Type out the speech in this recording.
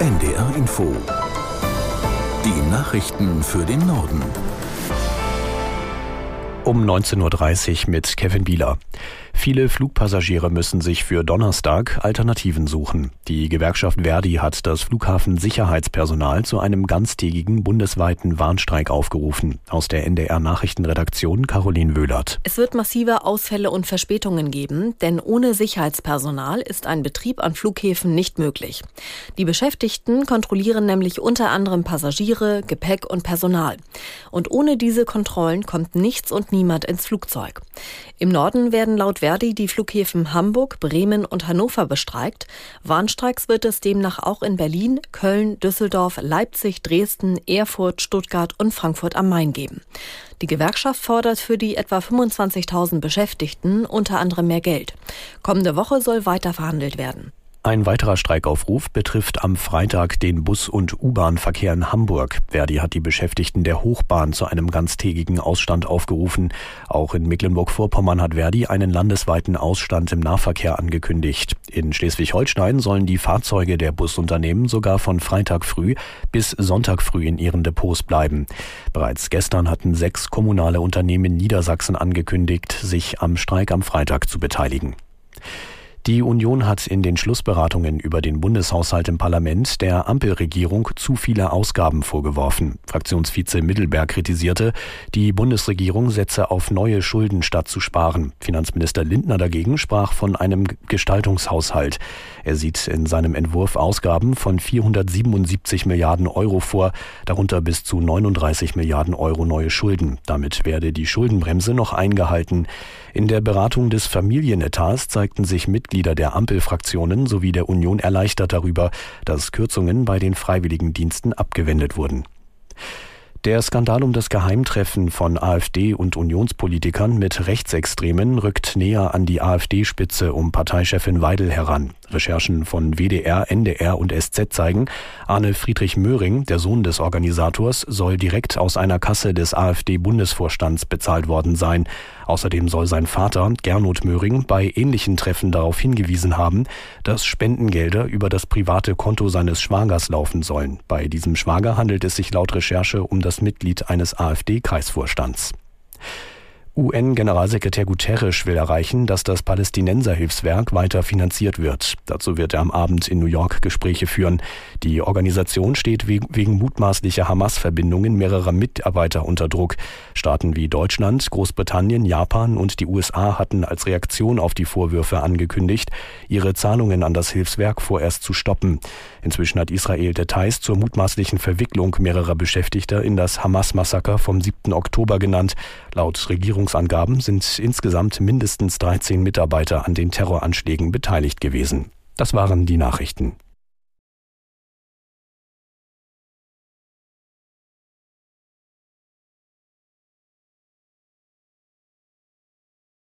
NDR Info. Die Nachrichten für den Norden. Um 19.30 Uhr mit Kevin Bieler. Viele Flugpassagiere müssen sich für Donnerstag Alternativen suchen. Die Gewerkschaft Verdi hat das Flughafensicherheitspersonal zu einem ganztägigen bundesweiten Warnstreik aufgerufen. Aus der NDR Nachrichtenredaktion Caroline Wöhlert. Es wird massive Ausfälle und Verspätungen geben, denn ohne Sicherheitspersonal ist ein Betrieb an Flughäfen nicht möglich. Die Beschäftigten kontrollieren nämlich unter anderem Passagiere, Gepäck und Personal. Und ohne diese Kontrollen kommt nichts und niemand ins Flugzeug. Im Norden werden laut Verdi die Flughäfen Hamburg, Bremen und Hannover bestreikt. Warnstreiks wird es demnach auch in Berlin, Köln, Düsseldorf, Leipzig, Dresden, Erfurt, Stuttgart und Frankfurt am Main geben. Die Gewerkschaft fordert für die etwa 25.000 Beschäftigten unter anderem mehr Geld. Kommende Woche soll weiter verhandelt werden. Ein weiterer Streikaufruf betrifft am Freitag den Bus- und U-Bahn-Verkehr in Hamburg. Verdi hat die Beschäftigten der Hochbahn zu einem ganztägigen Ausstand aufgerufen. Auch in Mecklenburg-Vorpommern hat Verdi einen landesweiten Ausstand im Nahverkehr angekündigt. In Schleswig-Holstein sollen die Fahrzeuge der Busunternehmen sogar von Freitag früh bis Sonntag früh in ihren Depots bleiben. Bereits gestern hatten sechs kommunale Unternehmen in Niedersachsen angekündigt, sich am Streik am Freitag zu beteiligen. Die Union hat in den Schlussberatungen über den Bundeshaushalt im Parlament der Ampelregierung zu viele Ausgaben vorgeworfen. Fraktionsvize Mittelberg kritisierte, die Bundesregierung setze auf neue Schulden statt zu sparen. Finanzminister Lindner dagegen sprach von einem Gestaltungshaushalt. Er sieht in seinem Entwurf Ausgaben von 477 Milliarden Euro vor, darunter bis zu 39 Milliarden Euro neue Schulden. Damit werde die Schuldenbremse noch eingehalten. In der Beratung des Familienetats zeigten sich Mitglieder der Ampelfraktionen sowie der Union erleichtert darüber, dass Kürzungen bei den Freiwilligendiensten abgewendet wurden. Der Skandal um das Geheimtreffen von AfD und Unionspolitikern mit Rechtsextremen rückt näher an die AfD-Spitze um Parteichefin Weidel heran. Recherchen von WDR, NDR und SZ zeigen, Arne Friedrich Möhring, der Sohn des Organisators, soll direkt aus einer Kasse des AfD-Bundesvorstands bezahlt worden sein. Außerdem soll sein Vater, Gernot Möhring, bei ähnlichen Treffen darauf hingewiesen haben, dass Spendengelder über das private Konto seines Schwagers laufen sollen. Bei diesem Schwager handelt es sich laut Recherche um das Mitglied eines AfD-Kreisvorstands. UN-Generalsekretär Guterres will erreichen, dass das Palästinenserhilfswerk weiter finanziert wird. Dazu wird er am Abend in New York Gespräche führen. Die Organisation steht wegen mutmaßlicher Hamas-Verbindungen mehrerer Mitarbeiter unter Druck. Staaten wie Deutschland, Großbritannien, Japan und die USA hatten als Reaktion auf die Vorwürfe angekündigt, ihre Zahlungen an das Hilfswerk vorerst zu stoppen. Inzwischen hat Israel Details zur mutmaßlichen Verwicklung mehrerer Beschäftigter in das Hamas-Massaker vom 7. Oktober genannt. Laut Regierungsangaben sind insgesamt mindestens 13 Mitarbeiter an den Terroranschlägen beteiligt gewesen. Das waren die Nachrichten.